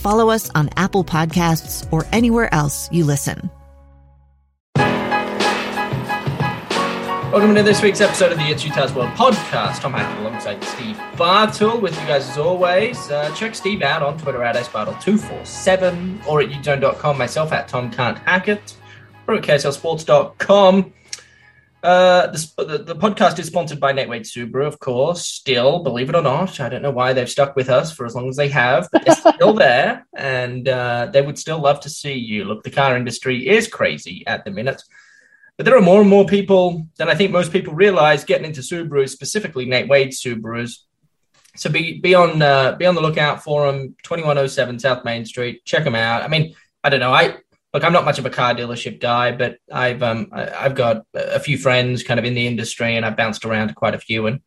follow us on Apple Podcasts, or anywhere else you listen. Welcome to this week's episode of the It's Utah's World podcast. Hackett alongside Steve Bartle with you guys as always. Uh, check Steve out on Twitter at sbartle247 or at utone.com, myself at Tom Can't Hackett or at kslsports.com. Uh, the, the, podcast is sponsored by Nate Wade Subaru, of course. Still, believe it or not, I don't know why they've stuck with us for as long as they have, but they're still there, and uh, they would still love to see you. Look, the car industry is crazy at the minute, but there are more and more people than I think most people realize getting into Subarus, specifically Nate Wade Subarus. So be be on uh, be on the lookout for them. Twenty one oh seven South Main Street. Check them out. I mean, I don't know. I look, I'm not much of a car dealership guy, but I've um I've got a few friends kind of in the industry, and I've bounced around to quite a few. And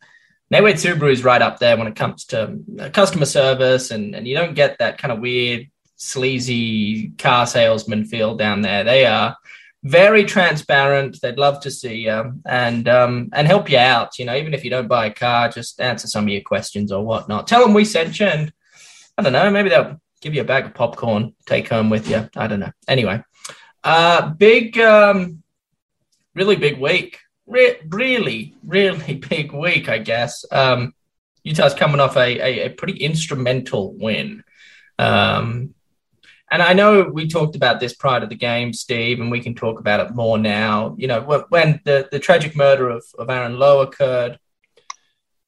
Nate Wade Subaru is right up there when it comes to uh, customer service, and and you don't get that kind of weird, sleazy car salesman feel down there. They are very transparent. They'd love to see you and um, and help you out. You know, even if you don't buy a car, just answer some of your questions or whatnot. Tell them we sent you, and I don't know, maybe they'll give you a bag of popcorn, take home with you. I don't know. Anyway, uh, big, um, really big week. Re- really, really big week, I guess. Um, Utah's coming off a, a, a pretty instrumental win. Um, and I know we talked about this prior to the game, Steve, and we can talk about it more now. You know, when the, the tragic murder of, of Aaron Lowe occurred,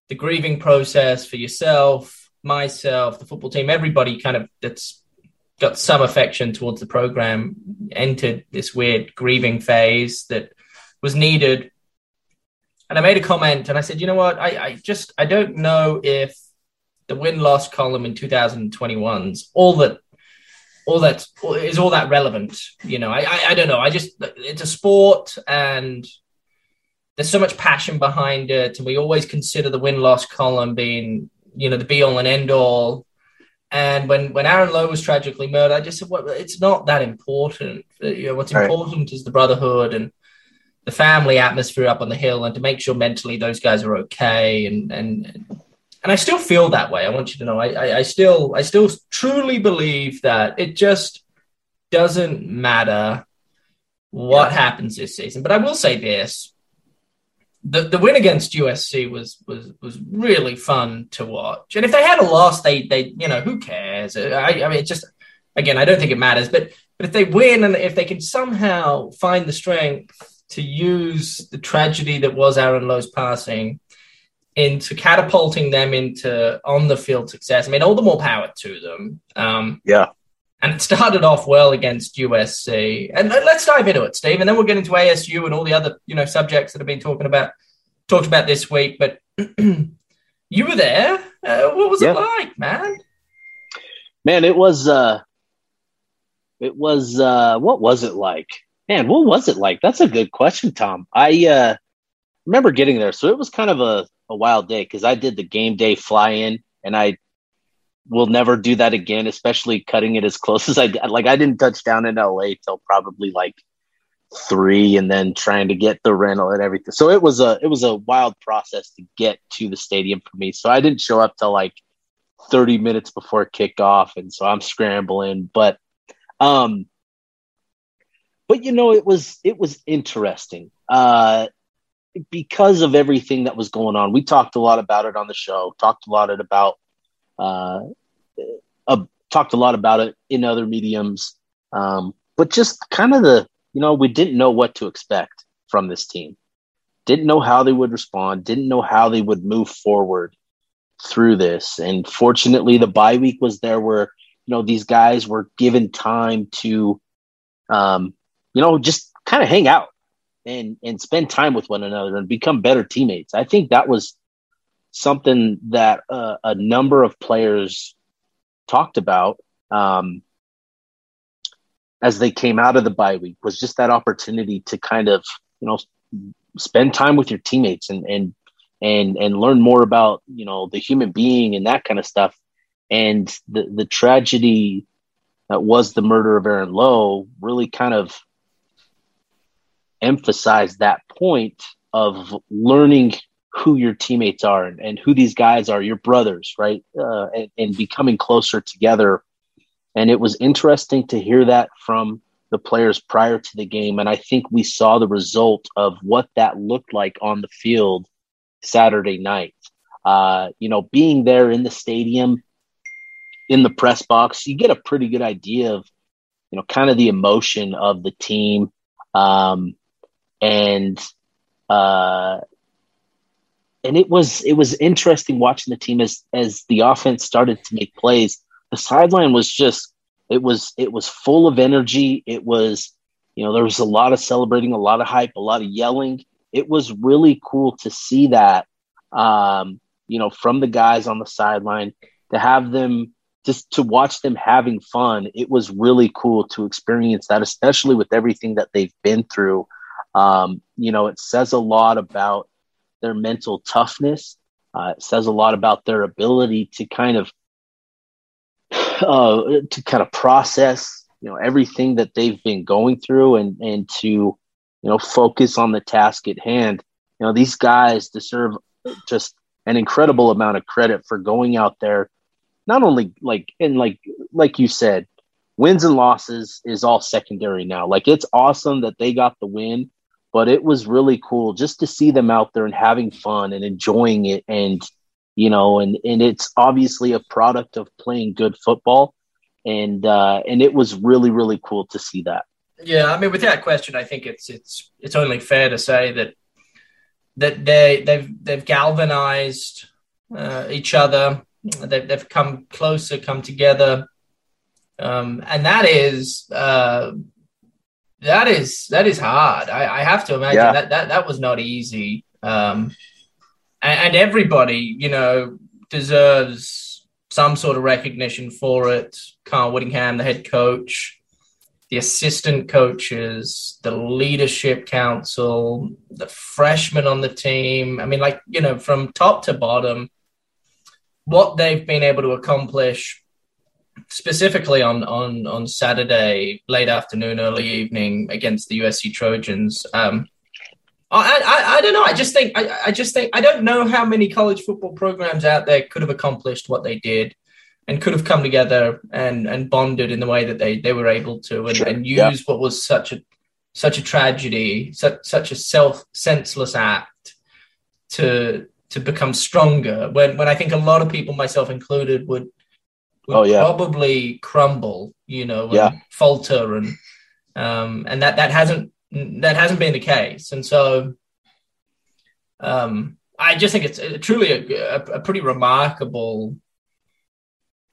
the grieving process for yourself, myself, the football team, everybody kind of that's got some affection towards the program entered this weird grieving phase that was needed. And I made a comment and I said, you know what? I, I just I don't know if the win loss column in 2021's all that all that is all that relevant. You know, I, I, I don't know. I just it's a sport and there's so much passion behind it, and we always consider the win loss column being you know the be all and end all. And when when Aaron Lowe was tragically murdered, I just said, well, it's not that important. Uh, you know, what's right. important is the brotherhood and the family atmosphere up on the hill, and to make sure mentally those guys are okay. And and and I still feel that way. I want you to know. I, I, I still I still truly believe that it just doesn't matter what yeah. happens this season. But I will say this: the, the win against USC was was was really fun to watch. And if they had a loss, they they you know who cares? I, I mean, just again, I don't think it matters. But but if they win and if they can somehow find the strength to use the tragedy that was Aaron Lowe's passing into catapulting them into on the field success, I mean, all the more power to them. Um, yeah. And it started off well against USC. And let's dive into it, Steve. And then we'll get into ASU and all the other, you know, subjects that have been talking about talked about this week. But you were there. Uh, what was yeah. it like, man? Man, it was uh it was uh what was it like? Man, what was it like? That's a good question, Tom. I uh remember getting there. So it was kind of a, a wild day because I did the game day fly in and I will never do that again, especially cutting it as close as I did. Like I didn't touch down in LA till probably like three and then trying to get the rental and everything. So it was a it was a wild process to get to the stadium for me. So I didn't show up till like 30 minutes before kickoff and so I'm scrambling, but um but you know it was it was interesting. Uh because of everything that was going on. We talked a lot about it on the show. Talked a lot about uh, uh, talked a lot about it in other mediums. Um, but just kind of the you know, we didn't know what to expect from this team. Didn't know how they would respond, didn't know how they would move forward through this. And fortunately, the bye week was there where, you know, these guys were given time to, um, you know, just kind of hang out and, and spend time with one another and become better teammates. I think that was something that uh, a number of players talked about um, as they came out of the bye week was just that opportunity to kind of you know spend time with your teammates and and and and learn more about you know the human being and that kind of stuff. And the the tragedy that was the murder of Aaron Lowe really kind of emphasized that point of learning who your teammates are and, and who these guys are, your brothers, right? Uh, and, and becoming closer together. And it was interesting to hear that from the players prior to the game. And I think we saw the result of what that looked like on the field Saturday night. Uh, you know, being there in the stadium, in the press box, you get a pretty good idea of, you know, kind of the emotion of the team. Um, and, uh, and it was it was interesting watching the team as as the offense started to make plays. The sideline was just it was it was full of energy. It was you know there was a lot of celebrating, a lot of hype, a lot of yelling. It was really cool to see that um, you know from the guys on the sideline to have them just to watch them having fun. It was really cool to experience that, especially with everything that they've been through. Um, you know, it says a lot about their mental toughness. Uh, it says a lot about their ability to kind of uh, to kind of process, you know, everything that they've been going through, and and to you know focus on the task at hand. You know, these guys deserve just an incredible amount of credit for going out there, not only like and like like you said, wins and losses is all secondary now. Like it's awesome that they got the win, but it was really cool just to see them out there and having fun and enjoying it and you know and and it's obviously a product of playing good football. And uh and it was really really cool to see that. Yeah i mean without question i think it's it's it's only fair to say that that they they've they've galvanized uh, each other. They've, they've come closer come together. Um, and that is uh, that is that is hard. I, I have to imagine yeah. that, that that was not easy. Um, and, and, everybody, you know, deserves some sort of recognition for it. Kyle Whittingham, the head coach, the assistant coaches, the leadership council, the freshmen on the team. I mean, like you know, from top to bottom, what they've been able to accomplish specifically on on on Saturday late afternoon, early evening against the USC Trojans. Um, I, I, I don't know. I just think I, I just think I don't know how many college football programs out there could have accomplished what they did and could have come together and and bonded in the way that they they were able to and, sure. and use yeah. what was such a such a tragedy, such such a self senseless act to to become stronger. When when I think a lot of people, myself included, would would oh, yeah. probably crumble, you know, yeah. falter, and um, and that that hasn't that hasn't been the case, and so um, I just think it's truly a, a, a pretty remarkable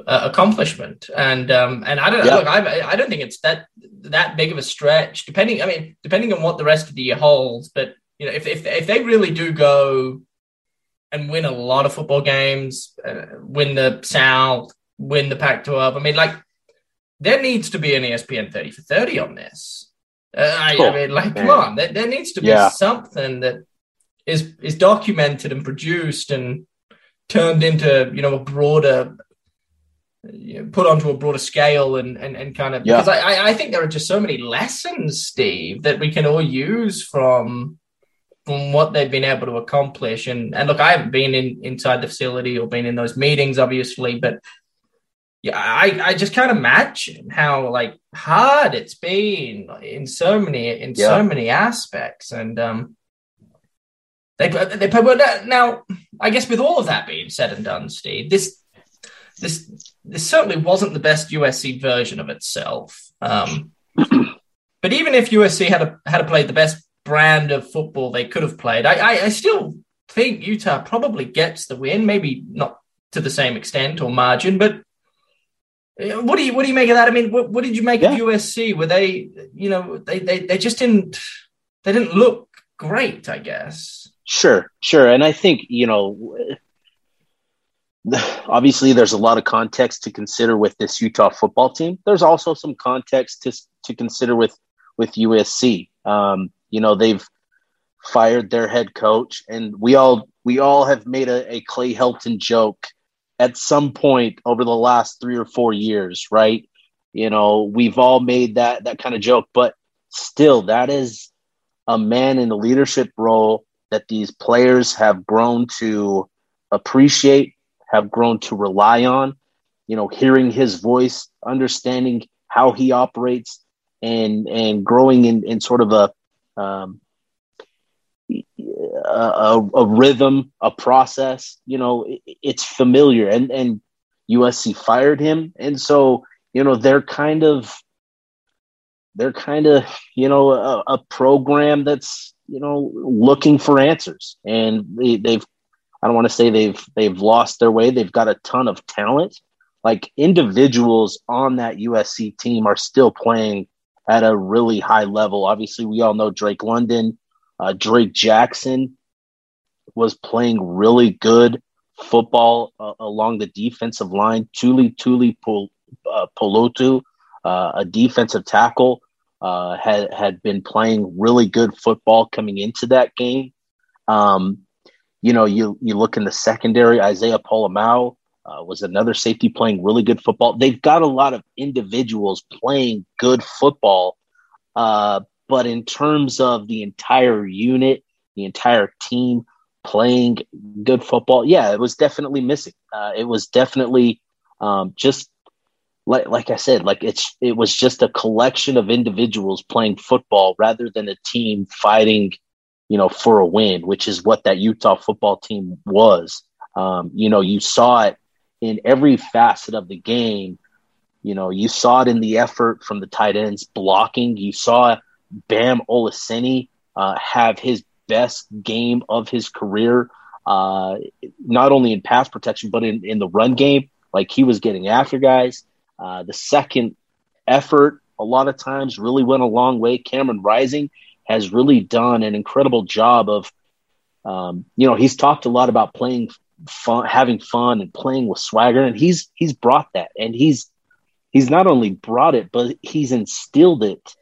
uh, accomplishment, and um, and I don't yeah. look, I, I don't think it's that that big of a stretch. Depending, I mean, depending on what the rest of the year holds, but you know, if if if they really do go and win a lot of football games, uh, win the South, win the Pac 12. I mean, like, there needs to be an ESPN 30 for 30 on this. Uh, I, I, mean, like, come on, there, there, needs to be yeah. something that is is documented and produced and turned into, you know, a broader, you know, put onto a broader scale and and, and kind of, yeah. because I, I think there are just so many lessons, Steve, that we can all use from from what they've been able to accomplish. And and look, I haven't been in inside the facility or been in those meetings, obviously, but yeah, I, I just can't imagine how like hard it's been in so many in yeah. so many aspects, and um, they they but now I guess with all of that being said and done, Steve, this this this certainly wasn't the best USC version of itself. Um, but even if USC had a, had played the best brand of football they could have played, I, I, I still think Utah probably gets the win. Maybe not to the same extent or margin, but uh, what do you what do you make of that? I mean, what, what did you make yeah. of USC? Were they, you know, they, they they just didn't they didn't look great, I guess. Sure, sure, and I think you know, obviously, there's a lot of context to consider with this Utah football team. There's also some context to to consider with with USC. Um, you know, they've fired their head coach, and we all we all have made a, a Clay Helton joke at some point over the last three or four years, right? You know, we've all made that that kind of joke, but still, that is a man in a leadership role that these players have grown to appreciate, have grown to rely on. You know, hearing his voice, understanding how he operates, and and growing in in sort of a um, a, a, rhythm, a process. You know, it, it's familiar, and and USC fired him, and so you know they're kind of they're kind of you know a, a, program that's you know looking for answers, and they, they've I don't want to say they've they've lost their way. They've got a ton of talent. Like individuals on that USC team are still playing at a really high level. Obviously, we all know Drake London uh, Drake Jackson was playing really good football uh, along the defensive line. Tuli Tuli Pol- uh, Polotu, uh, a defensive tackle, uh, had had been playing really good football coming into that game. Um, you know, you you look in the secondary. Isaiah Pola-Mao uh, was another safety playing really good football. They've got a lot of individuals playing good football, uh, but in terms of the entire unit, the entire team playing good football, yeah, it was definitely missing. Uh, it was definitely um, just like like I said, like it's it was just a collection of individuals playing football rather than a team fighting, you know, for a win, which is what that Utah football team was. Um, you know, you saw it in every facet of the game. You know, you saw it in the effort from the tight ends blocking. You saw Bam Olaseni uh, have his best game of his career, uh, not only in pass protection, but in, in the run game. Like he was getting after guys. Uh, the second effort, a lot of times, really went a long way. Cameron Rising has really done an incredible job of, um, you know, he's talked a lot about playing fun, having fun, and playing with swagger, and he's he's brought that, and he's he's not only brought it, but he's instilled it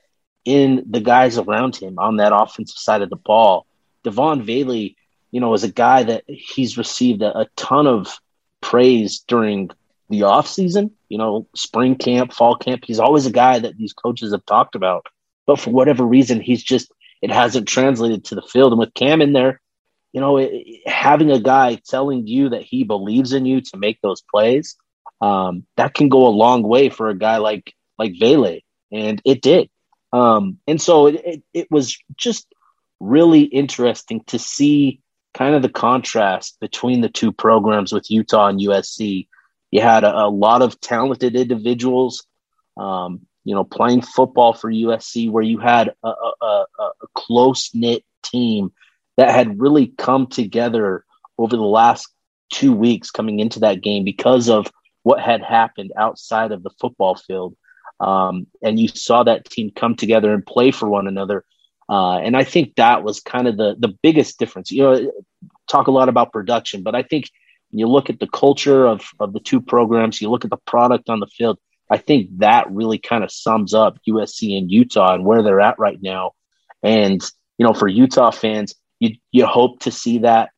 in the guys around him on that offensive side of the ball. Devaughn Vele, you know, is a guy that he's received a, a ton of praise during the off season, you know, spring camp, fall camp. He's always a guy that these coaches have talked about. But for whatever reason, he's just it hasn't translated to the field. And with Cam in there, you know, it, having a guy telling you that he believes in you to make those plays, um, that can go a long way for a guy like like Vele, and it did. Um, and so it, it, it was just really interesting to see kind of the contrast between the two programs with Utah and USC. You had a, a lot of talented individuals, um, you know, playing football for USC, where you had a, a, a close knit team that had really come together over the last two weeks coming into that game because of what had happened outside of the football field. Um, and you saw that team come together and play for one another. Uh, and I think that was kind of the the biggest difference. You know, talk a lot about production, but I think you look at the culture of of the two programs, you look at the product on the field. I think that really kind of sums up USC and Utah and where they're at right now. And you know, for Utah fans, you you hope to see that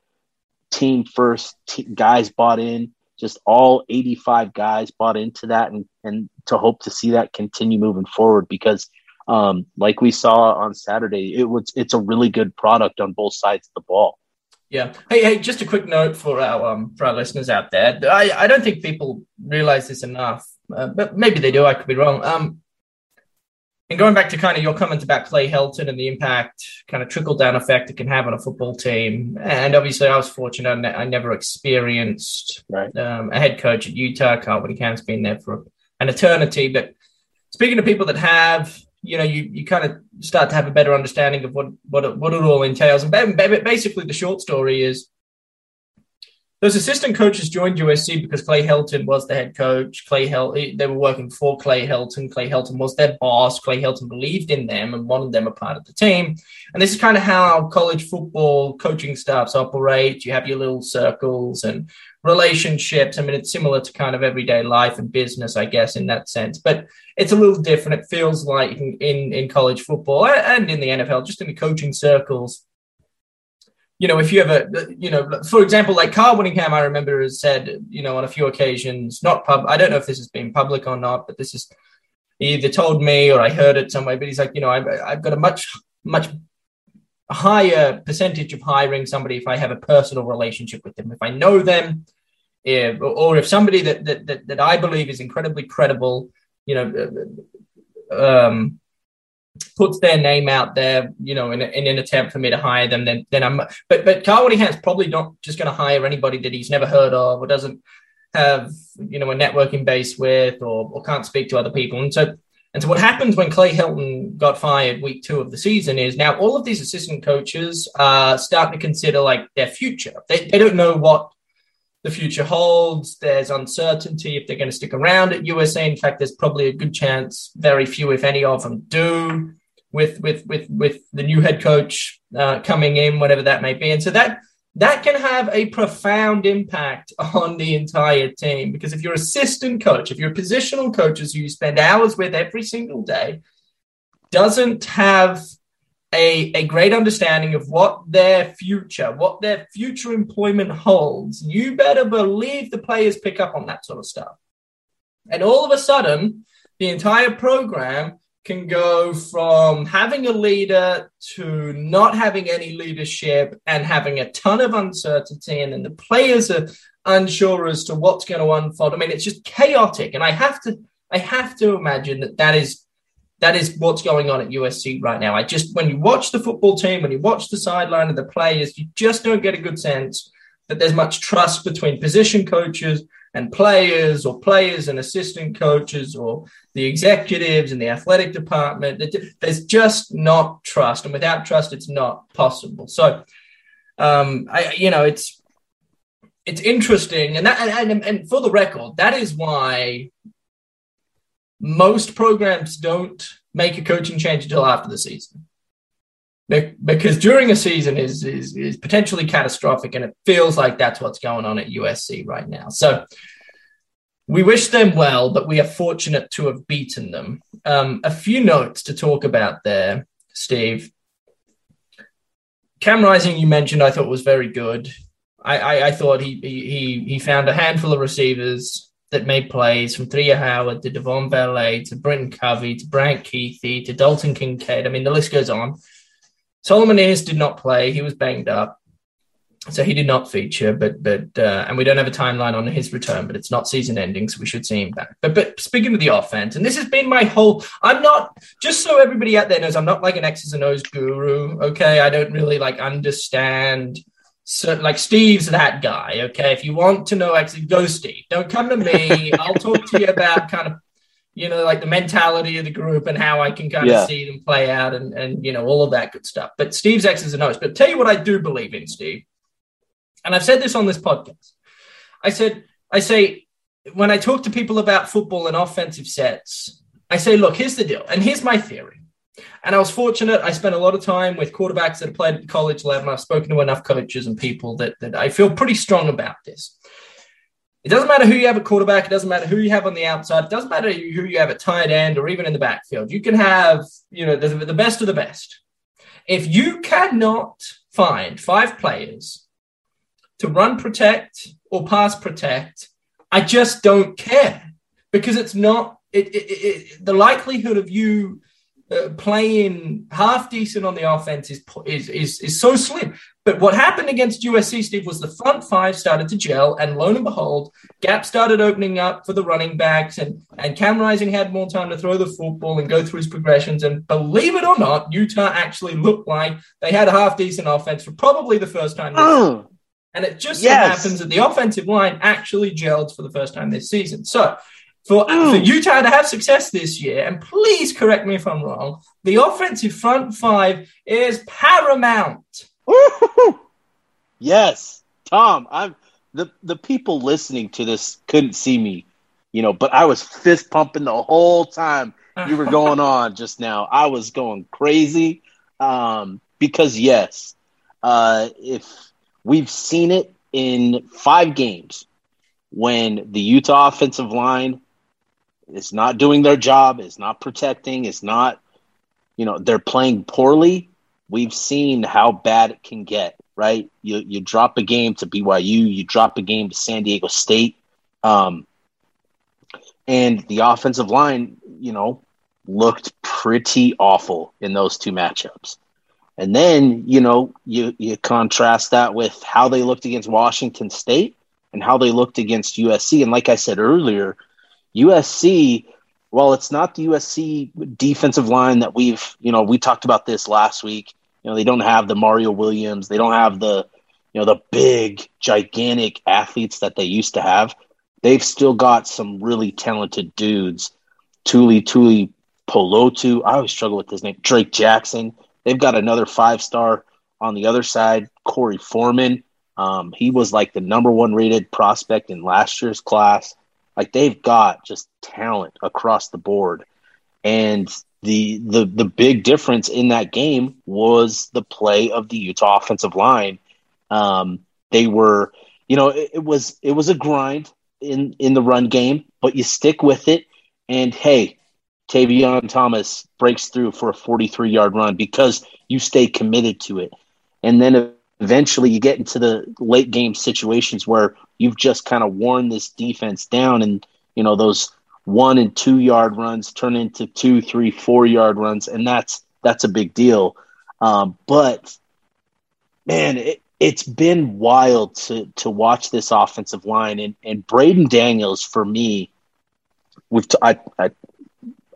team first, t- guys bought in, just all 85 guys bought into that and, and to hope to see that continue moving forward because um, like we saw on Saturday, it was it's a really good product on both sides of the ball. Yeah. Hey, hey, just a quick note for our um, for our listeners out there. I, I don't think people realize this enough, uh, but maybe they do. I could be wrong. Um, and going back to kind of your comments about Clay Helton and the impact, kind of trickle down effect it can have on a football team. And obviously, I was fortunate; I never experienced right. um, a head coach at Utah. Kyle has been there for an eternity. But speaking to people that have, you know, you, you kind of start to have a better understanding of what what it, what it all entails. And basically, the short story is those assistant coaches joined USC because Clay Helton was the head coach. Clay Helton, eh, they were working for Clay Helton. Clay Helton was their boss. Clay Helton believed in them and wanted them a part of the team. And this is kind of how college football coaching staffs operate. You have your little circles and relationships. I mean, it's similar to kind of everyday life and business, I guess, in that sense. But it's a little different. It feels like in, in, in college football and in the NFL, just in the coaching circles you know, if you ever, you know, for example, like Kyle Whittingham, I remember has said, you know, on a few occasions, not pub, I don't know if this has been public or not, but this is he either told me or I heard it somewhere. But he's like, you know, I've, I've got a much, much higher percentage of hiring somebody if I have a personal relationship with them, if I know them, if, or if somebody that, that that that I believe is incredibly credible, you know, um, puts their name out there, you know, in, in, an attempt for me to hire them, then then I'm. But but Kyle Whittingham's probably not just going to hire anybody that he's never heard of or doesn't have you know a networking base with or or can't speak to other people. And so and so what happens when Clay Helton got fired week two of the season is now all of these assistant coaches are starting to consider like their future. They they don't know what the future holds. There's uncertainty if they're going to stick around at USC. In fact, there's probably a good chance very few, if any, of them do. With with with with the new head coach uh, coming in, whatever that may be, and so that that can have a profound impact on the entire team. Because if you're assistant coach, if you're positional coaches who you spend hours with every single day, doesn't have a, a great understanding of what their future, what their future employment holds, you better believe the players pick up on that sort of stuff. And all of a sudden, the entire program can go from having a leader to not having any leadership and having a ton of uncertainty. And then the players are unsure as to what's going to unfold. I mean, it's just chaotic. And I have to, I have to imagine that that is that is what's going on at USC right now. I just, when you watch the football team, when you watch the sideline of the players, you just don't get a good sense that there's much trust between position coaches and players or players and assistant coaches or the executives and the athletic department. There's just not trust. And without trust, it's not possible. So, um, I, you know, it's, it's interesting. And that, and, and, for the record, that is why most programs don't make a coaching change until after the season because during a season is, is is potentially catastrophic and it feels like that's what's going on at USC right now. So we wish them well, but we are fortunate to have beaten them. Um, a few notes to talk about there, Steve. Cam Rising, you mentioned, I thought was very good. I, I, I thought he, he he found a handful of receivers that made plays from Thalia Howard to Devaughn Vele to Britain Covey to Brant Kuithe to Dalton Kincaid. I mean, the list goes on. Solomon Ears did not play. He was banged up. So he did not feature, but but uh, and we don't have a timeline on his return, but it's not season ending, so we should see him back. But but speaking of the offense, and this has been my whole. I'm not just so everybody out there knows, I'm not like an X's and O's guru. Okay, I don't really like understand so like Steve's that guy. Okay, if you want to know, actually, go Steve. Don't come to me. I'll talk to you about kind of you know like the mentality of the group and how I can kind yeah. of see them play out and and you know all of that good stuff. But Steve's X's and O's. But tell you what I do believe in, Steve. And I've said this on this podcast. I said I say when I talk to people about football and offensive sets, I say, look, here's the deal, and here's my theory. And I was fortunate. I spent a lot of time with quarterbacks that have played at college level. I've spoken to enough coaches and people that, that I feel pretty strong about this. It doesn't matter who you have at quarterback. It doesn't matter who you have on the outside. It doesn't matter who you have at tight end or even in the backfield. You can have, you know, the, the best of the best. If you cannot find five players to run protect or pass protect, I just don't care because it's not it, it, it, the likelihood of you uh, playing half decent on the offense is, is, is is so slim. But what happened against USC, Steve, was the front five started to gel, and lo and behold, gap started opening up for the running backs, and and Cam Rising had more time to throw the football and go through his progressions. And believe it or not, Utah actually looked like they had a half decent offense for probably the first time. Oh. And it just yes. so happens that the offensive line actually gelled for the first time this season. So for, for Utah to have success this year, and please correct me if I'm wrong, the offensive front five is paramount. yes, Tom. I'm the the people listening to this couldn't see me, you know, but I was fist pumping the whole time you were going on just now. I was going crazy um, because yes, uh, if we've seen it in five games when the Utah offensive line is not doing their job, is not protecting, is not, you know, they're playing poorly. We've seen how bad it can get, right? You you drop a game to BYU, you drop a game to San Diego State, um, and the offensive line, you know, looked pretty awful in those two matchups. And then, you know, you, you contrast that with how they looked against Washington State and how they looked against USC. And like I said earlier, USC, while it's not the USC defensive line that we've, you know, we talked about this last week. You know, they don't have the Mario Williams, they don't have the, you know, the big, gigantic athletes that they used to have. They've still got some really talented dudes. Tuli Tuli Polotu. I always struggle with his name. Drake Jackson. They've got another five star on the other side, Korey Foreman. Um, he was like the number one rated prospect in last year's class. Like they've got just talent across the board. And the the the big difference in that game was the play of the Utah offensive line. Um, they were, you know, it, it was it was a grind in in the run game, but you stick with it. And hey, Tavion Thomas breaks through for a 43 yard run because you stay committed to it. And then eventually you get into the late game situations where you've just kind of worn this defense down and, you know, those one and two yard runs turn into two, three, four yard runs. And that's, that's a big deal. Um, but man, it, it's been wild to, to watch this offensive line and, and Braeden Daniels for me, we've t- I, I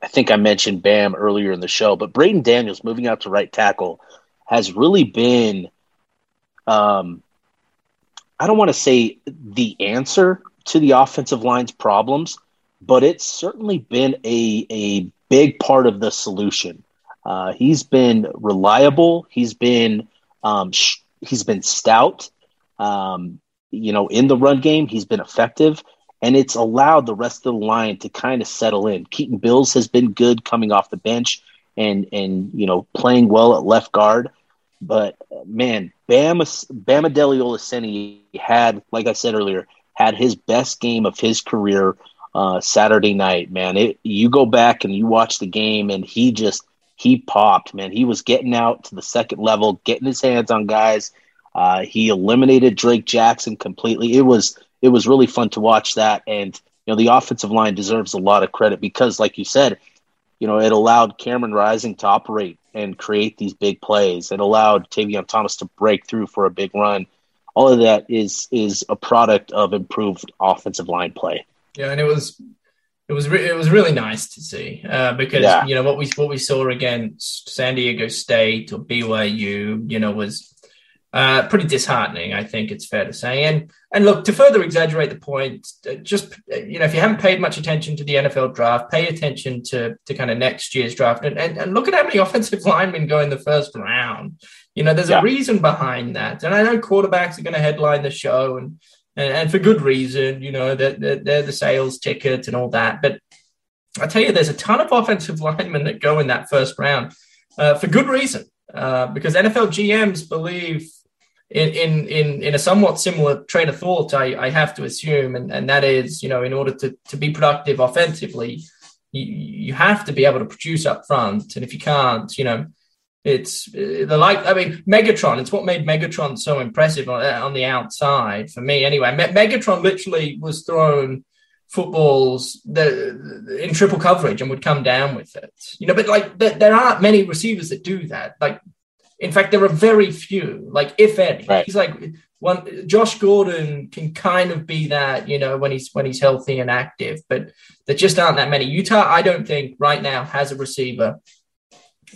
I think I mentioned Bam earlier in the show, but Braeden Daniels moving out to right tackle has really been, um, I don't want to say the answer to the offensive line's problems, but it's certainly been a, a big part of the solution. Uh, he's been reliable. He's been um, sh- he's been stout. Um, you know, in the run game, he's been effective and it's allowed the rest of the line to kind of settle in. Keaton Bills has been good coming off the bench and and you know playing well at left guard, but man, Bama Bama Dele had, like I said earlier, had his best game of his career uh, Saturday night. Man, it, you go back and you watch the game, and he just he popped. Man, he was getting out to the second level, getting his hands on guys. Uh, he eliminated Drake Jackson completely. It was it was really fun to watch that. And you know, the offensive line deserves a lot of credit because, like you said, you know, it allowed Cameron Rising to operate and create these big plays. It allowed Tavion Thomas to break through for a big run. All of that is is a product of improved offensive line play. Yeah, and it was it was re- it was really nice to see uh, because yeah. you know what we what we saw against San Diego State or BYU, you know, was uh, pretty disheartening, I think it's fair to say. And and look, to further exaggerate the point, uh, just you know, if you haven't paid much attention to the NFL draft, pay attention to to kind of next year's draft, and, and, and look at how many offensive linemen go in the first round. You know, there's yeah. a reason behind that, and I know quarterbacks are going to headline the show, and, and and, for good reason. You know, that they're, they're the sales ticket and all that. But I tell you, there's a ton of offensive linemen that go in that first round uh, for good reason. Uh, because NFL GMs believe in, in, in, in a somewhat similar train of thought, I, I have to assume, and, and that is, you know, in order to, to be productive offensively, you, you have to be able to produce up front. And if you can't, you know, it's uh, the like, I mean, Megatron, it's what made Megatron so impressive on, on the outside for me anyway. Me- Megatron literally was thrown footballs the, in triple coverage and would come down with it. You know, but like there, there aren't many receivers that do that. Like in fact, there are very few, like if any. Right. He's like one. Josh Gordon can kind of be that, you know, when he's when he's healthy and active, but there just aren't that many. Utah, I don't think right now has a receiver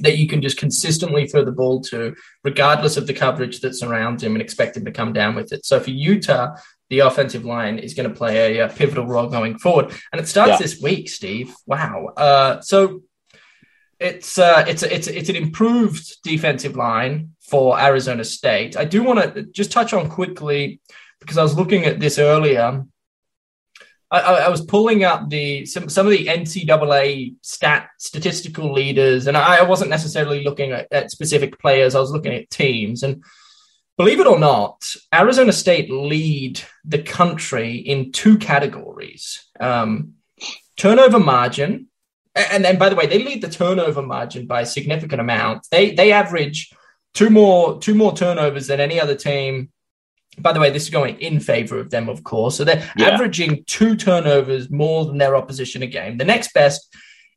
that you can just consistently throw the ball to, regardless of the coverage that surrounds him, and expect him to come down with it. So for Utah, the offensive line is going to play a, a, pivotal role going forward. And it starts Yeah. this week, Steve. Wow. Uh, so it's uh, it's it's it's an improved defensive line for Arizona State. I do want to just touch on quickly because I was looking at this earlier. I, I was pulling up the some, some of the NCAA stat statistical leaders, and I, wasn't necessarily looking at, at specific players. I was looking at teams, and believe it or not, Arizona State lead the country in two categories: um, turnover margin, and then by the way, they lead the turnover margin by a significant amount. They they average two more two more turnovers than any other team. By the way, this is going in favor of them, of course. So they're Yeah. averaging two turnovers more than their opposition a game. The next best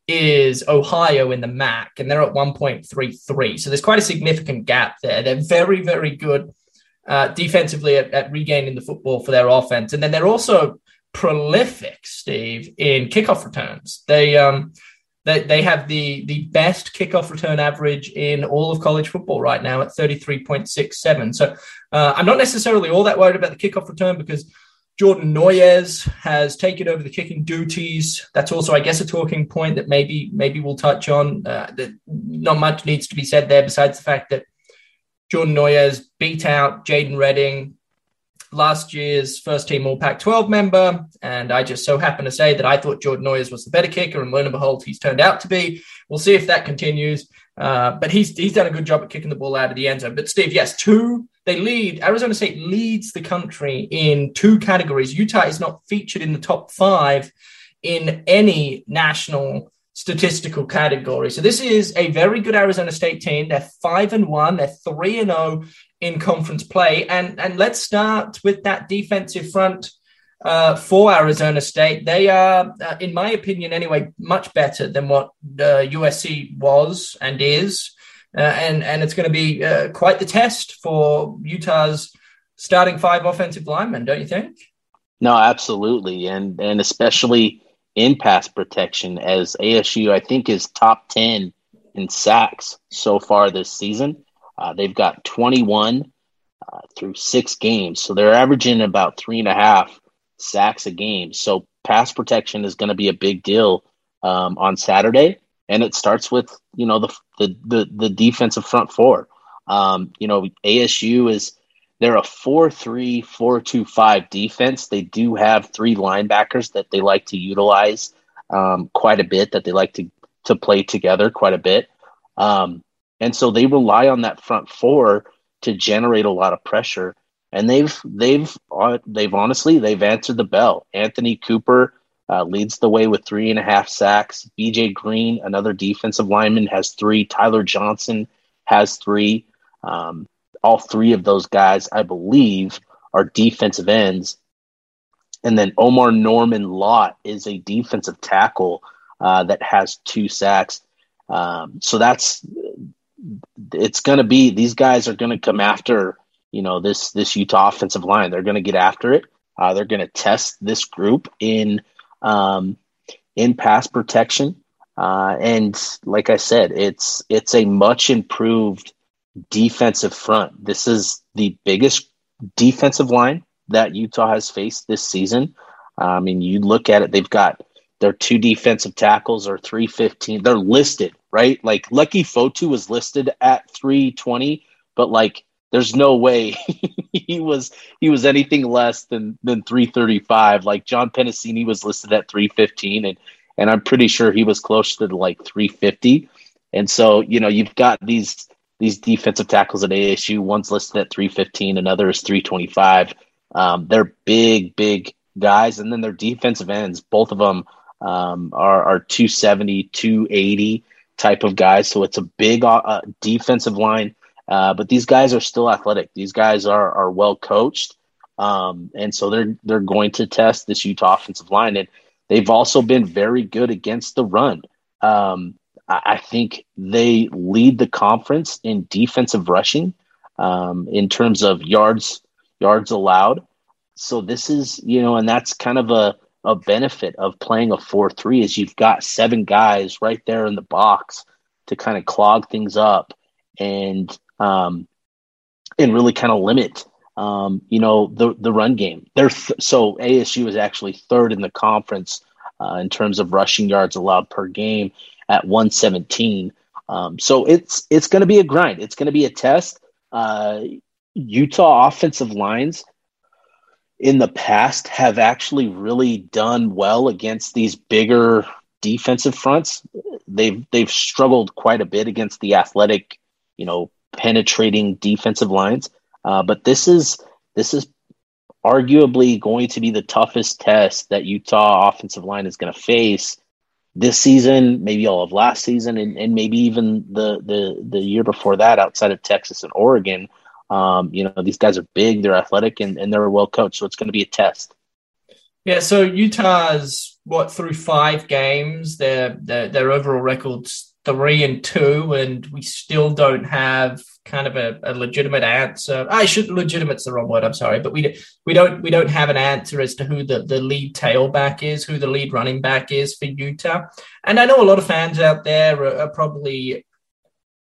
is Ohio in the MAC, and they're at 1.33. So there's quite a significant gap there. They're very, very good uh, defensively at, at regaining the football for their offense. And then they're also prolific, Steve, in kickoff returns. They um they, they have the the best kickoff return average in all of college football right now at 33.67. So uh, I'm not necessarily all that worried about the kickoff return because Jordan Noyes has taken over the kicking duties. That's also, I guess, a talking point that maybe maybe we'll touch on. Uh, that not much needs to be said there, besides the fact that Jordan Noyes beat out Jadon Redding, last year's first team All Pac 12 member. And I just so happen to say that I thought Jordan Noyes was the better kicker, and lo and behold, he's turned out to be. We'll see if that continues. Uh, but he's he's done a good job at kicking the ball out of the end zone. But Steve, yes, two they lead. Arizona State leads the country in two categories. Utah is not featured in the top five in any national statistical category. So this is a very good Arizona State team. They're five and one. They're three and zero in conference play. And and let's start with that defensive front uh, for Arizona State. They are, uh, in my opinion, anyway, much better than what uh, USC was and is. Uh, and and it's going to be uh, quite the test for Utah's starting five offensive linemen, don't you think? No, absolutely, and and especially in pass protection, as ASU I think is top ten in sacks so far this season. Uh, they've got 21 uh, through six games, so they're averaging about three and a half sacks a game. So pass protection is going to be a big deal um, on Saturday, and it starts with you know the the the, the defensive front four. Um, you know ASU is they're a 4-3 4-2-5 defense they do have three linebackers that they like to utilize um, quite a bit that they like to to play together quite a bit um, and so they rely on that front four to generate a lot of pressure. And they've they've uh, they've honestly they've answered the bell. Anthony cooper uh, leads the way with three and a half sacks. Bj green another defensive lineman has three. Tyler johnson has three. Um, all three of those guys, I believe, are defensive ends. And then Omar Norman Lott is a defensive tackle uh, that has two sacks. Um, so that's it's going to be these guys are going to come after you know this this Utah offensive line. They're going to get after it. Uh, they're going to test this group in um, in pass protection. Uh, and like I said, it's it's a much improved defensive front. This is the biggest defensive line that Utah has faced this season. I mean, you look at it; they've got their two defensive tackles are three fifteen. They're listed right. Like Leki Fotu was listed at three twenty, but like there's no way he was he was anything less than than 335 like john Penisini was listed at 315 and and i'm pretty sure he was closer to like 350 and so you know you've got these these defensive tackles at asu one's listed at 315 another is 325 um, they're big big guys and then their defensive ends both of them um, are, are 270 280 type of guys so it's a big uh, defensive line uh, but these guys are still athletic. These guys are are well coached, um, and so they're they're going to test this Utah offensive line, and they've also been very good against the run. Um, I, I think they lead the conference in defensive rushing um, in terms of yards yards allowed. So this is you know, and that's kind of a a benefit of playing a four three is you've got seven guys right there in the box to kind of clog things up and um, and really kind of limit um, you know, the the run game. They're th- so ASU is actually third in the conference uh, in terms of rushing yards allowed per game at 117. Um, so it's it's going to be a grind. It's going to be a test. Uh, Utah offensive lines in the past have actually really done well against these bigger defensive fronts. They've they've struggled quite a bit against the athletic, you know, penetrating defensive lines. Uh, but this is this is arguably going to be the toughest test that Utah offensive line is going to face this season, maybe all of last season, and, and maybe even the, the the year before that, outside of Texas and Oregon. Um, you know, these guys are big, they're athletic, and, and they're well coached, so it's going to be a test. Yeah, so Utah's what through five games, their their, their overall records three and two, and we still don't have kind of a, a legitimate answer. I should legitimate's the wrong word. I'm sorry, but we we don't we don't have an answer as to who the the lead tailback is, who the lead running back is for Utah. And I know a lot of fans out there are, are probably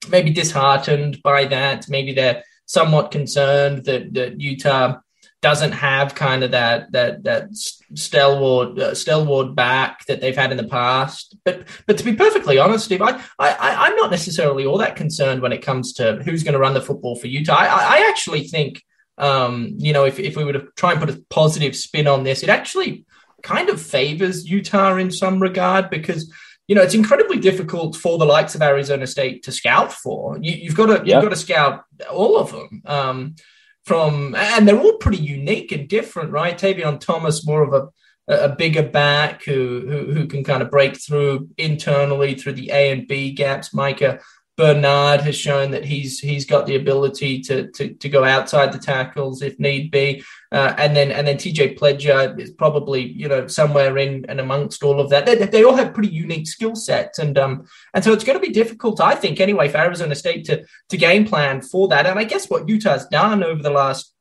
maybe disheartened by that. Maybe they're somewhat concerned that that Utah doesn't have kind of that that that stalwart uh, stalwart back that they've had in the past. But but to be perfectly honest, Steve, I, I I'm not necessarily all that concerned when it comes to who's going to run the football for Utah. I, I actually think um, you know if if we were to try and put a positive spin on this, it actually kind of favors Utah in some regard because you know, it's incredibly difficult for the likes of Arizona State to scout for. You, have got to you've got to scout all of them. Um, from and they're all pretty unique and different, right? Tavion Thomas, more of a a bigger back who, who who can kind of break through internally through the A and B gaps. Micah Bernard has shown that he's he's got the ability to to, to go outside the tackles if need be, uh, and then and then TJ Pledger is probably you know somewhere in and amongst all of that. They, they all have pretty unique skill sets, and um and so it's going to be difficult, I think, anyway, for Arizona State to to game plan for that. And I guess what Utah's done over the last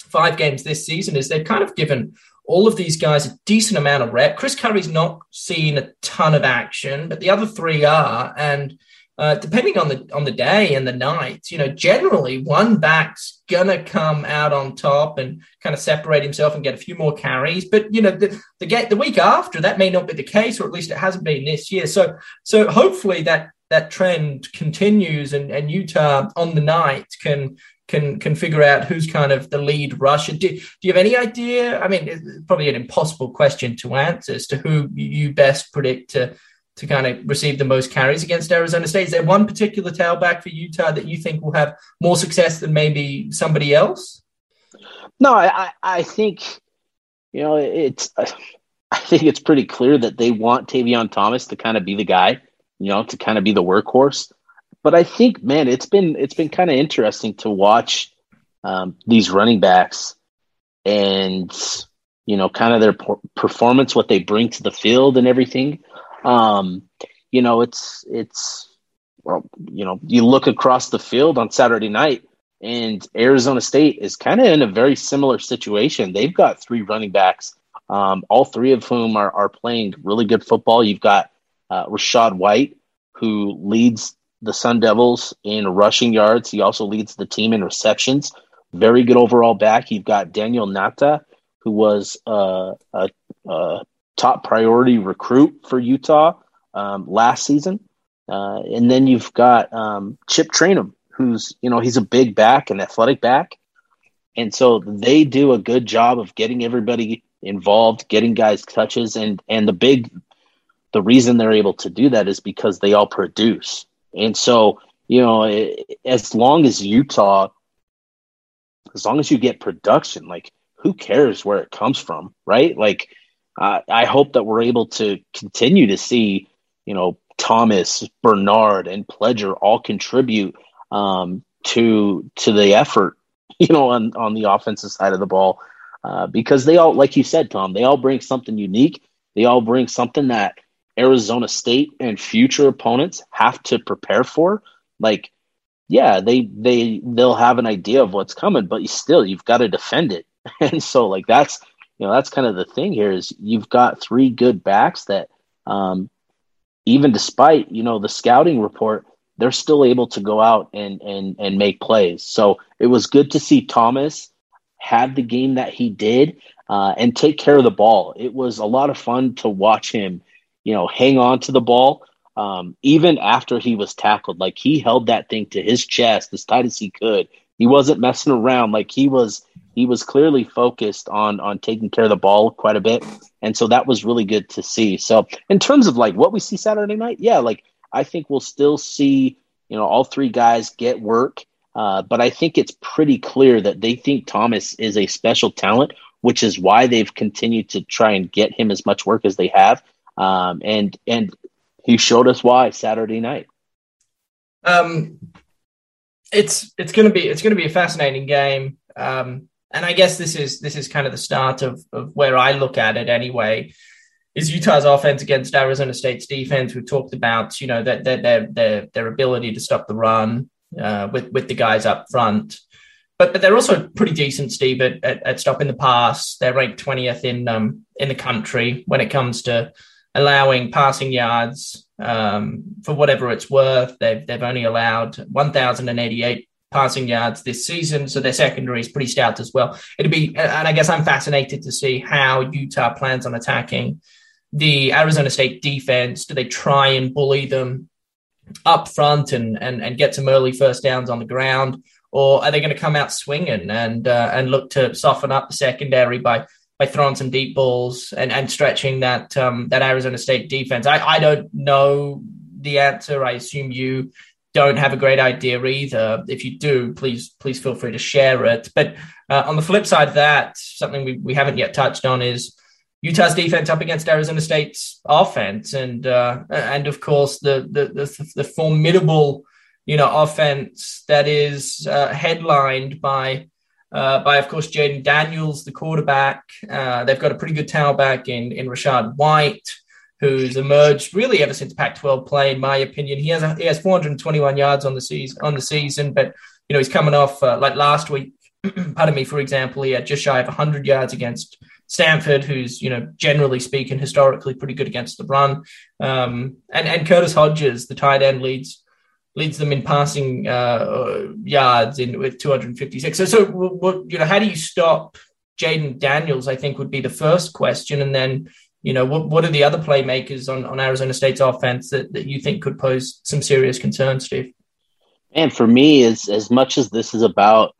five games this season is they've kind of given all of these guys a decent amount of rep. Chris Curry's not seen a ton of action, but the other three are, and uh, depending on the on the day and the night, you know, generally one back's gonna come out on top and kind of separate himself and get a few more carries. But you know, the the the week after that may not be the case, or at least it hasn't been this year. So so hopefully that that trend continues and, and Utah on the night can can can figure out who's kind of the lead rusher. Do, do you have any idea? I mean, it's probably an impossible question to answer as to who you best predict to to kind of receive the most carries against Arizona State? Is there one particular tailback for Utah that you think will have more success than maybe somebody else? No, I, I think you know it's. I think it's pretty clear that they want Tavion Thomas to kind of be the guy, you know, to kind of be the workhorse. But I think, man, it's been it's been kind of interesting to watch um, these running backs and you know, kind of their performance, what they bring to the field, and everything. Um, you know, it's it's well, you know, you look across the field on Saturday night, and Arizona State is kind of in a very similar situation. They've got three running backs, um, all three of whom are are playing really good football. You've got uh, Rachaad White, who leads the Sun Devils in rushing yards. He also leads the team in receptions. Very good overall back. You've got Daniyel Ngata, who was uh, a, a top priority recruit for Utah um, last season. Uh, and then you've got um, Chip Trayanum, who's, you know, he's a big back, an athletic back. And so they do a good job of getting everybody involved, getting guys touches. And, and the big, the reason they're able to do that is because they all produce. And so, you know, it, as long as Utah, as long as you get production, like who cares where it comes from, right? Like, uh, I hope that we're able to continue to see, you know, Thomas, Bernard, and Pledger all contribute um, to to the effort, you know, on on the offensive side of the ball, uh, because they all, like you said, Tom, they all bring something unique. They all bring something that Arizona State and future opponents have to prepare for. Like, yeah, they they they'll have an idea of what's coming, but you still you've got to defend it. And so, like that's you know that's kind of the thing here is you've got three good backs that um, even despite you know the scouting report they're still able to go out and and and make plays so it was good to see thomas have the game that he did uh, and take care of the ball. It was a lot of fun to watch him, you know, hang on to the ball. Um, even after he was tackled, like he held that thing to his chest as tight as he could. He wasn't messing around. Like he was, he was clearly focused on on taking care of the ball quite a bit, and so that was really good to see. So in terms of like what we see Saturday night, yeah, like I think we'll still see, you know, all three guys get work. Uh, but I think it's pretty clear that they think Thomas is a special talent, which is why they've continued to try and get him as much work as they have. Um, and and he showed us why Saturday night. Um, it's it's to be it's to be a fascinating game. Um, and I guess this is this is kind of the start of of where I look at it anyway. Is Utah's offense against Arizona State's defense? We've talked about you know their their their their ability to stop the run uh, with with the guys up front. But, but they're also pretty decent, Steve, at, at, at stopping the pass. They're ranked twentieth in um, in the country when it comes to allowing passing yards um, for whatever it's worth. They've they've only allowed one thousand and eighty eight passing yards this season, so their secondary is pretty stout as well. It'd be, and I guess I'm fascinated to see how Utah plans on attacking the Arizona State defense. Do they try and bully them up front and, and, and get some early first downs on the ground? Or are they going to come out swinging and uh, and look to soften up the secondary by by throwing some deep balls and, and stretching that um, that Arizona State defense? I, I don't know the answer. I assume you don't have a great idea either. If you do, please please feel free to share it. But uh, on the flip side of that, something we, we haven't yet touched on is Utah's defense up against Arizona State's offense, and uh, and of course the, the the, the formidable you know offense that is uh, headlined by uh, by of course Jayden Daniels, the quarterback. Uh, they've got a pretty good tailback in in Rachaad White, who's emerged really ever since Pac-12 play. In my opinion, he has a, he has 421 yards on the season on the season, but you know he's coming off uh, like last week. pardon me, for example, he had just shy of 100 yards against Stanford, who's you know generally speaking historically pretty good against the run, um, and and Curtis Hodges, the tight end, leads leads them in passing uh, yards in with 256. So, so what, you know, how do you stop Jayden Daniels? I think would be the first question, and then you know, what what are the other playmakers on on Arizona State's offense that that you think could pose some serious concerns, Steve? And for me, as as much as this is about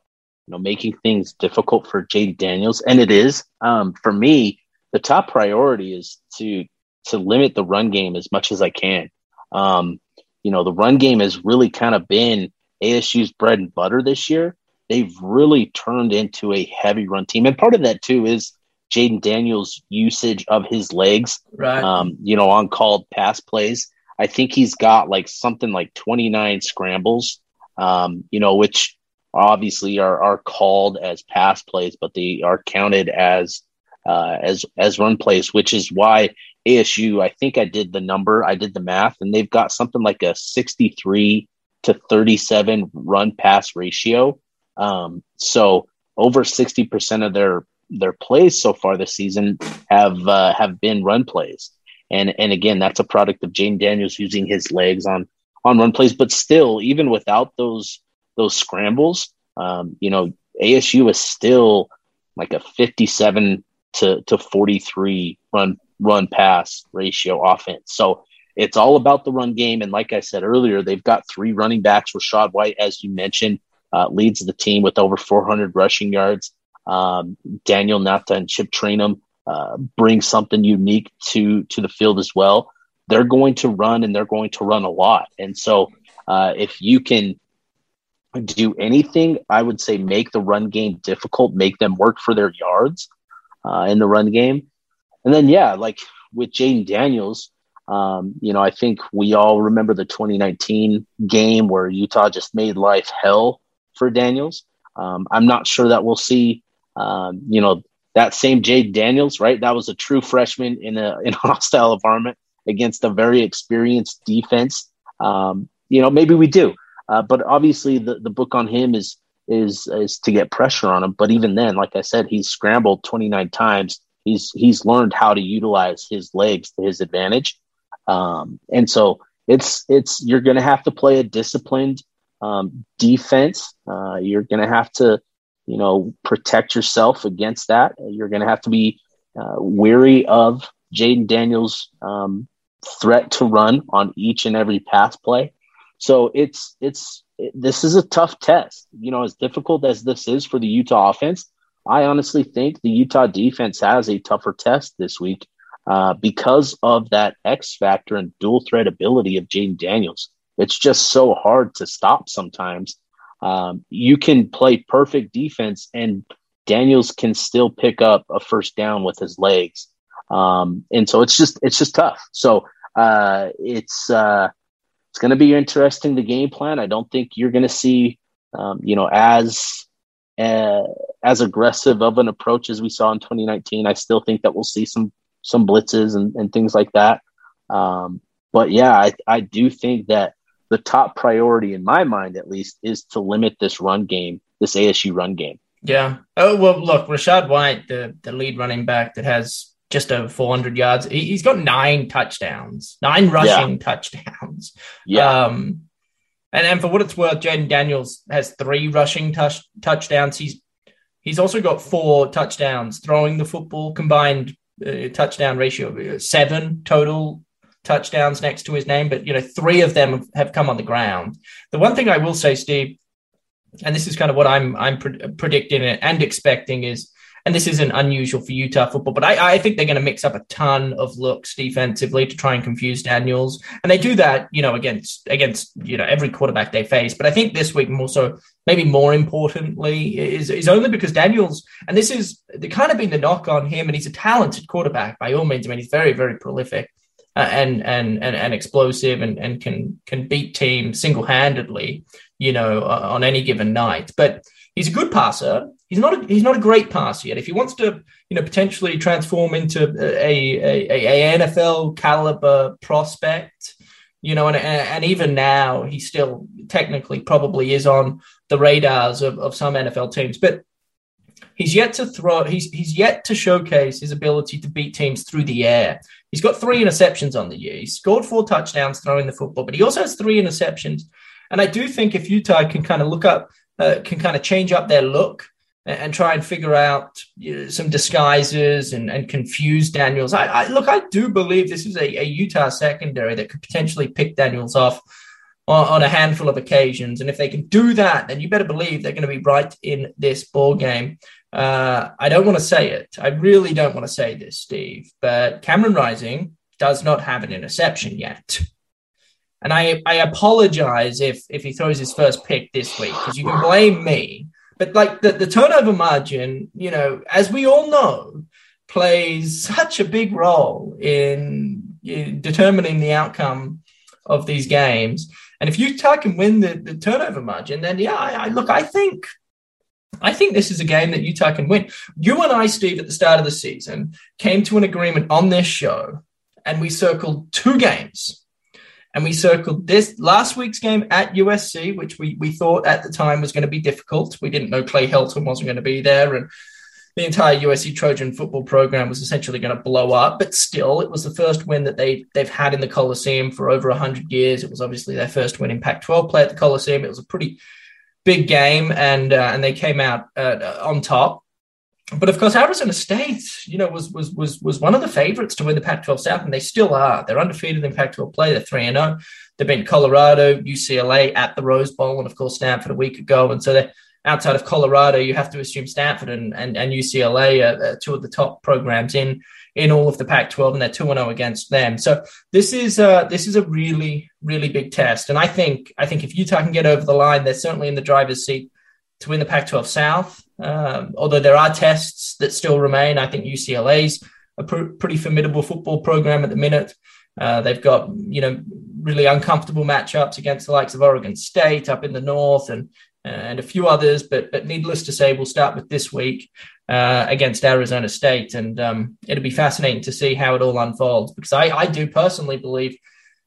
you know, making things difficult for Jayden Daniels, and it is. Um, for me, the top priority is to to limit the run game as much as I can. Um, you know, the run game has really kind of been ASU's bread and butter this year. They've really turned into a heavy run team, and part of that too is Jayden Daniels' usage of his legs. Right. Um, you know, on called pass plays. I think he's got like something like 29 scrambles. Um, you know, which obviously are are called as pass plays, but they are counted as uh, as as run plays, which is why ASU. I think I did the number, I did the math, and they've got something like a sixty three to thirty seven run pass ratio. Um, so over sixty percent of their their plays so far this season have uh, have been run plays, and and again that's a product of Jayden Daniels using his legs on on run plays, but still even without those those scrambles, um, you know, ASU is still like a 57 to, to 43 run run pass ratio offense. So it's all about the run game. And like I said earlier, they've got three running backs. Rachaad White, as you mentioned, uh, leads the team with over 400 rushing yards. Um, Daniyel Ngata and Chip Trayanum uh, bring something unique to to the field as well. They're going to run and they're going to run a lot. And so uh, if you can do anything, I would say make the run game difficult, make them work for their yards uh, in the run game. And then, yeah, like with Jayden Daniels, um, you know, I think we all remember the 2019 game where Utah just made life hell for Daniels. Um, I'm not sure that we'll see, um, you know, that same Jayden Daniels, right? That was a true freshman in a in a hostile environment against a very experienced defense. Um, you know, maybe we do. Uh, but obviously, the, the book on him is is is to get pressure on him. But even then, like I said, he's scrambled 29 times. He's he's learned how to utilize his legs to his advantage, um, and so it's it's you're going to have to play a disciplined um, defense. Uh, you're going to have to you know, protect yourself against that. You're going to have to be uh, weary of Jayden Daniels' um, threat to run on each and every pass play. So it's it's it, this is a tough test. You know, as difficult as this is for the Utah offense, I honestly think the Utah defense has a tougher test this week uh, because of that X factor and dual threat ability of Jayden Daniels. It's just so hard to stop sometimes. Um, you can play perfect defense and Daniels can still pick up a first down with his legs. Um, and so it's just it's just tough. So uh, it's uh, it's going to be interesting the game plan. I don't think you're going to see um, you know as uh, as aggressive of an approach as we saw in 2019. I still think that we'll see some some blitzes and, and things like that. Um, but yeah, I, I do think that the top priority in my mind, at least, is to limit this run game, this ASU run game. Yeah. Oh well, look, Rachaad White, the the lead running back that has just over 400 yards. He, has got nine touchdowns, nine rushing yeah. touchdowns. Yeah. Um, and then for what it's worth, Jayden Daniels has three rushing touch, touchdowns. He's he's also got four touchdowns throwing the football combined uh, touchdown ratio of uh, seven total touchdowns next to his name, but you know three of them have come on the ground. The one thing I will say, Steve, and this is kind of what I'm I'm pre- predicting and expecting is and this isn't unusual for Utah football, but I, I think they're going to mix up a ton of looks defensively to try and confuse Daniels, and they do that, you know, against against you know every quarterback they face. But I think this week more so, maybe more importantly, is is only because Daniels, and this is the kind of been the knock on him, and he's a talented quarterback by all means. I mean, he's very very prolific. Uh, and, and and and explosive and and can can beat teams single handedly, you know, uh, on any given night. But he's a good passer. He's not a, he's not a great passer yet. If he wants to, you know, potentially transform into a, a, a, a NFL caliber prospect, you know, and, and even now he still technically probably is on the radars of, of some NFL teams, but he's yet to throw. He's he's yet to showcase his ability to beat teams through the air. He's got three interceptions on the year. He scored four touchdowns throwing the football, but he also has three interceptions. And I do think if Utah can kind of look up uh, can kind of change up their look and, and try and figure out you know, some disguises and, and confuse Daniels. I, I, look, I do believe this is a, a Utah secondary that could potentially pick Daniels off on, on, a handful of occasions. And if they can do that, then you better believe they're going to be right in this ball game. Uh, I don't want to say it. I really don't want to say this, Steve, but Cameron Rising does not have an interception yet. And I, I apologize if if he throws his first pick this week because you can blame me. But like the, the turnover margin, you know, as we all know, plays such a big role in, in determining the outcome of these games. And if you Utah can win the, the turnover margin, then yeah, I, I look, I think I think this is a game that Utah can win. You and I, Steve, at the start of the season, came to an agreement on this show, and we circled two games and we circled this last week's game at USC, which we, we thought at the time was going to be difficult. We didn't know Clay Helton wasn't going to be there. And the entire USC Trojan football program was essentially going to blow up. But still, it was the first win that they, they've had in the Coliseum for over 100 years. It was obviously their first win in Pac 12 play at the Coliseum. It was a pretty big game, and, uh, and they came out uh, on top but of course, Arizona State, you know, was was was was one of the favorites to win the Pac-12 South, and they still are. They're undefeated in Pac-12 play. They're three and zero. Oh. They've been Colorado, UCLA at the Rose Bowl, and of course Stanford a week ago. And so they're outside of Colorado. You have to assume Stanford and and, and UCLA are, are two of the top programs in in all of the Pac-12, and they're two and zero oh against them. So this is uh, this is a really really big test, and I think I think if Utah can get over the line, they're certainly in the driver's seat to win the Pac-12 South. Um, although there are tests that still remain, I think UCLA's a pr- pretty formidable football program at the minute. Uh, they've got you know really uncomfortable matchups against the likes of Oregon State up in the north and and a few others. But but needless to say, we'll start with this week uh, against Arizona State, and um, it'll be fascinating to see how it all unfolds because I, I do personally believe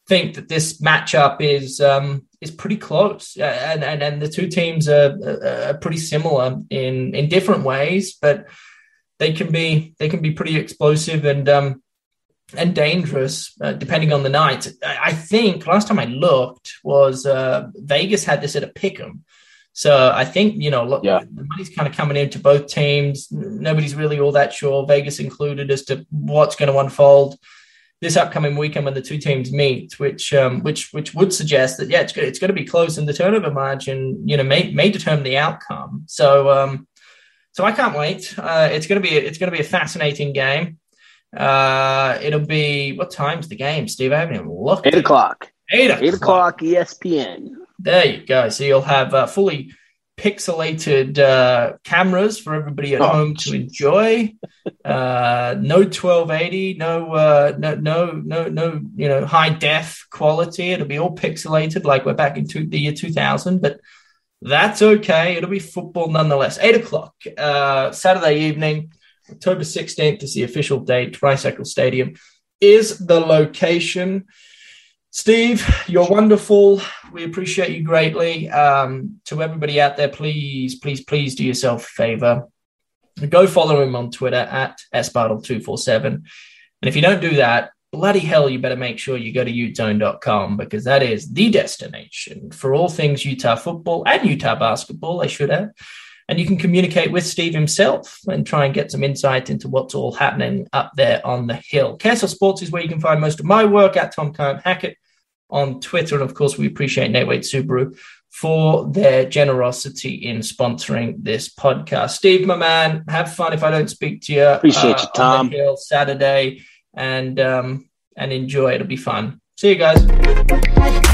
think that this matchup is um, is pretty close, uh, and, and and the two teams are, are, pretty similar in in different ways, but they can be they can be pretty explosive and um, and dangerous uh, depending on the night. I, I, think last time I looked was uh, Vegas had this at a pick'em. So I think you know, look, Yeah. the money's kind of coming into both teams. Nobody's really all that sure, Vegas included, as to what's going to unfold this upcoming weekend when the two teams meet, which um, which which would suggest that yeah, it's it's going to be close, and the turnover margin, you know, may may determine the outcome. So um, so I can't wait. Uh, it's going to be it's going to be a fascinating game. Uh, it'll be what time's the game, Steve? I haven't even looked. Eight o'clock. Eight o'clock. Eight o'clock ESPN. There you go. So you'll have uh, fully pixelated uh, cameras for everybody at Oh, home to enjoy. Uh, no 1280, no, uh, no, no, no, no, you know, high def quality. It'll be all pixelated, like we're back into the year 2000. But that's okay. It'll be football nonetheless. Eight o'clock, uh, Saturday evening, October 16th is the official date. Rice-Eccles Stadium is the location. Steve, you're wonderful. We appreciate you greatly. Um, to everybody out there, please, please, please do yourself a favor. Go follow him on Twitter at sbartle247. And if you don't do that, bloody hell, you better make sure you go to utezone.com because that is the destination for all things Utah football and Utah basketball, I should add. And you can communicate with Steve himself and try and get some insight into what's all happening up there on the hill. KSL Sports is where you can find most of my work at Tom Kern Hackett on Twitter. And of course, we appreciate Nate Wade Subaru for their generosity in sponsoring this podcast. Steve, my man, have fun if I don't speak to you. Appreciate you, on Tom. hill Saturday and um, and enjoy. It'll be fun. See you guys.